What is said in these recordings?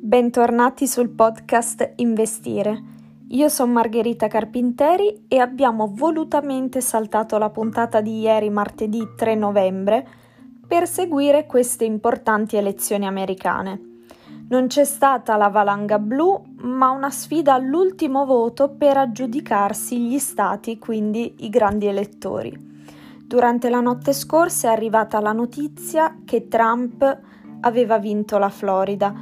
Bentornati sul podcast Investire. Io sono Margherita Carpinteri e abbiamo volutamente saltato la puntata di ieri, martedì 3 novembre, per seguire queste importanti elezioni americane. Non c'è stata la valanga blu, ma una sfida all'ultimo voto per aggiudicarsi gli stati, quindi i grandi elettori. Durante la notte scorsa è arrivata la notizia che Trump aveva vinto la Florida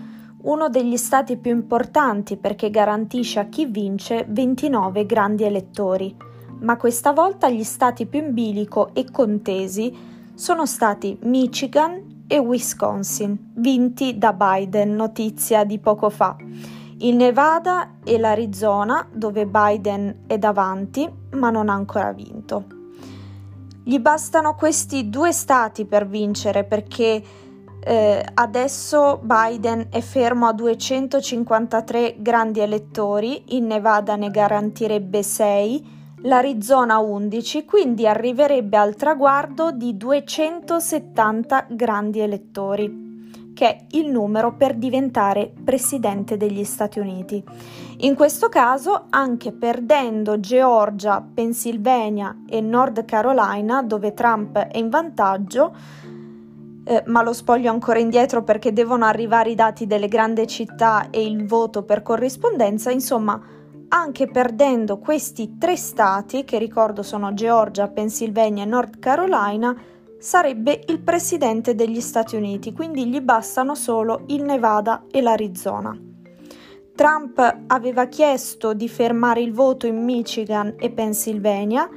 uno degli stati più importanti perché garantisce a chi vince 29 grandi elettori, ma questa volta gli stati più in bilico e contesi sono stati Michigan e Wisconsin, vinti da Biden, notizia di poco fa. Il Nevada e l'Arizona, dove Biden è davanti, ma non ha ancora vinto. Gli bastano questi due stati per vincere perché eh, adesso Biden è fermo a 253 grandi elettori, in Nevada ne garantirebbe 6, l'Arizona 11, quindi arriverebbe al traguardo di 270 grandi elettori che è il numero per diventare presidente degli Stati Uniti. In questo caso, anche perdendo Georgia, Pennsylvania e North Carolina, dove Trump è in vantaggio, eh, ma lo spoglio ancora indietro perché devono arrivare i dati delle grandi città e il voto per corrispondenza, insomma, anche perdendo questi tre stati, che ricordo sono Georgia, Pennsylvania e North Carolina, sarebbe il presidente degli Stati Uniti, quindi gli bastano solo il Nevada e l'Arizona. Trump aveva chiesto di fermare il voto in Michigan e Pennsylvania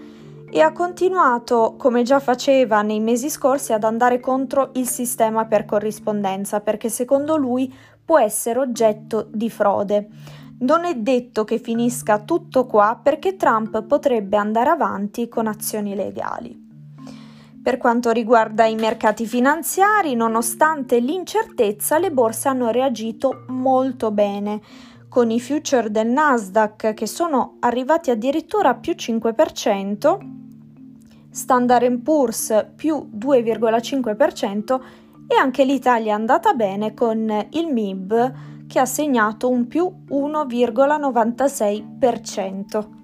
e ha continuato, come già faceva nei mesi scorsi, ad andare contro il sistema per corrispondenza perché secondo lui può essere oggetto di frode. Non è detto che finisca tutto qua perché Trump potrebbe andare avanti con azioni legali. Per quanto riguarda i mercati finanziari, nonostante l'incertezza, le borse hanno reagito molto bene, con i future del Nasdaq che sono arrivati addirittura a più 5%, Standard Poor's più 2,5% e anche l'Italia è andata bene con il MIB che ha segnato un più 1,96%.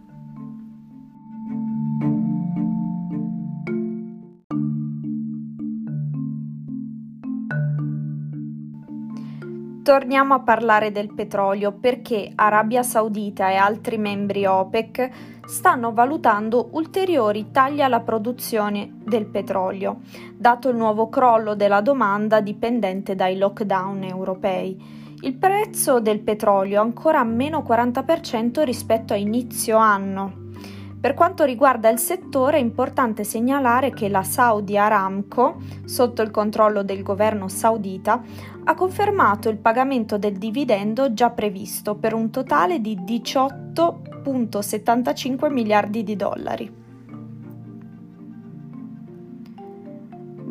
Torniamo a parlare del petrolio perché Arabia Saudita e altri membri OPEC stanno valutando ulteriori tagli alla produzione del petrolio, dato il nuovo crollo della domanda dipendente dai lockdown europei. Il prezzo del petrolio è ancora a meno 40% rispetto a inizio anno. Per quanto riguarda il settore è importante segnalare che la Saudi Aramco, sotto il controllo del governo saudita, ha confermato il pagamento del dividendo già previsto per un totale di 18,75 miliardi di dollari.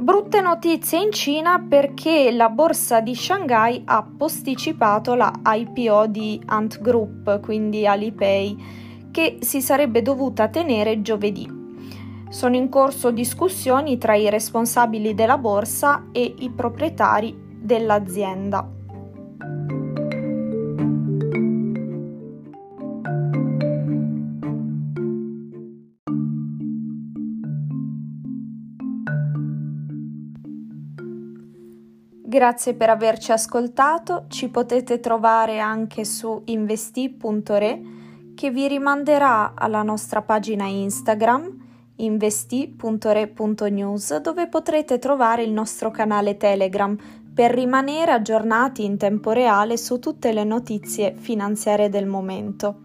Brutte notizie in Cina perché la borsa di Shanghai ha posticipato la IPO di Ant Group, quindi Alipay che si sarebbe dovuta tenere giovedì. Sono in corso discussioni tra i responsabili della borsa e i proprietari dell'azienda. Grazie per averci ascoltato, ci potete trovare anche su investi.re che vi rimanderà alla nostra pagina Instagram investi.re.news dove potrete trovare il nostro canale Telegram per rimanere aggiornati in tempo reale su tutte le notizie finanziarie del momento.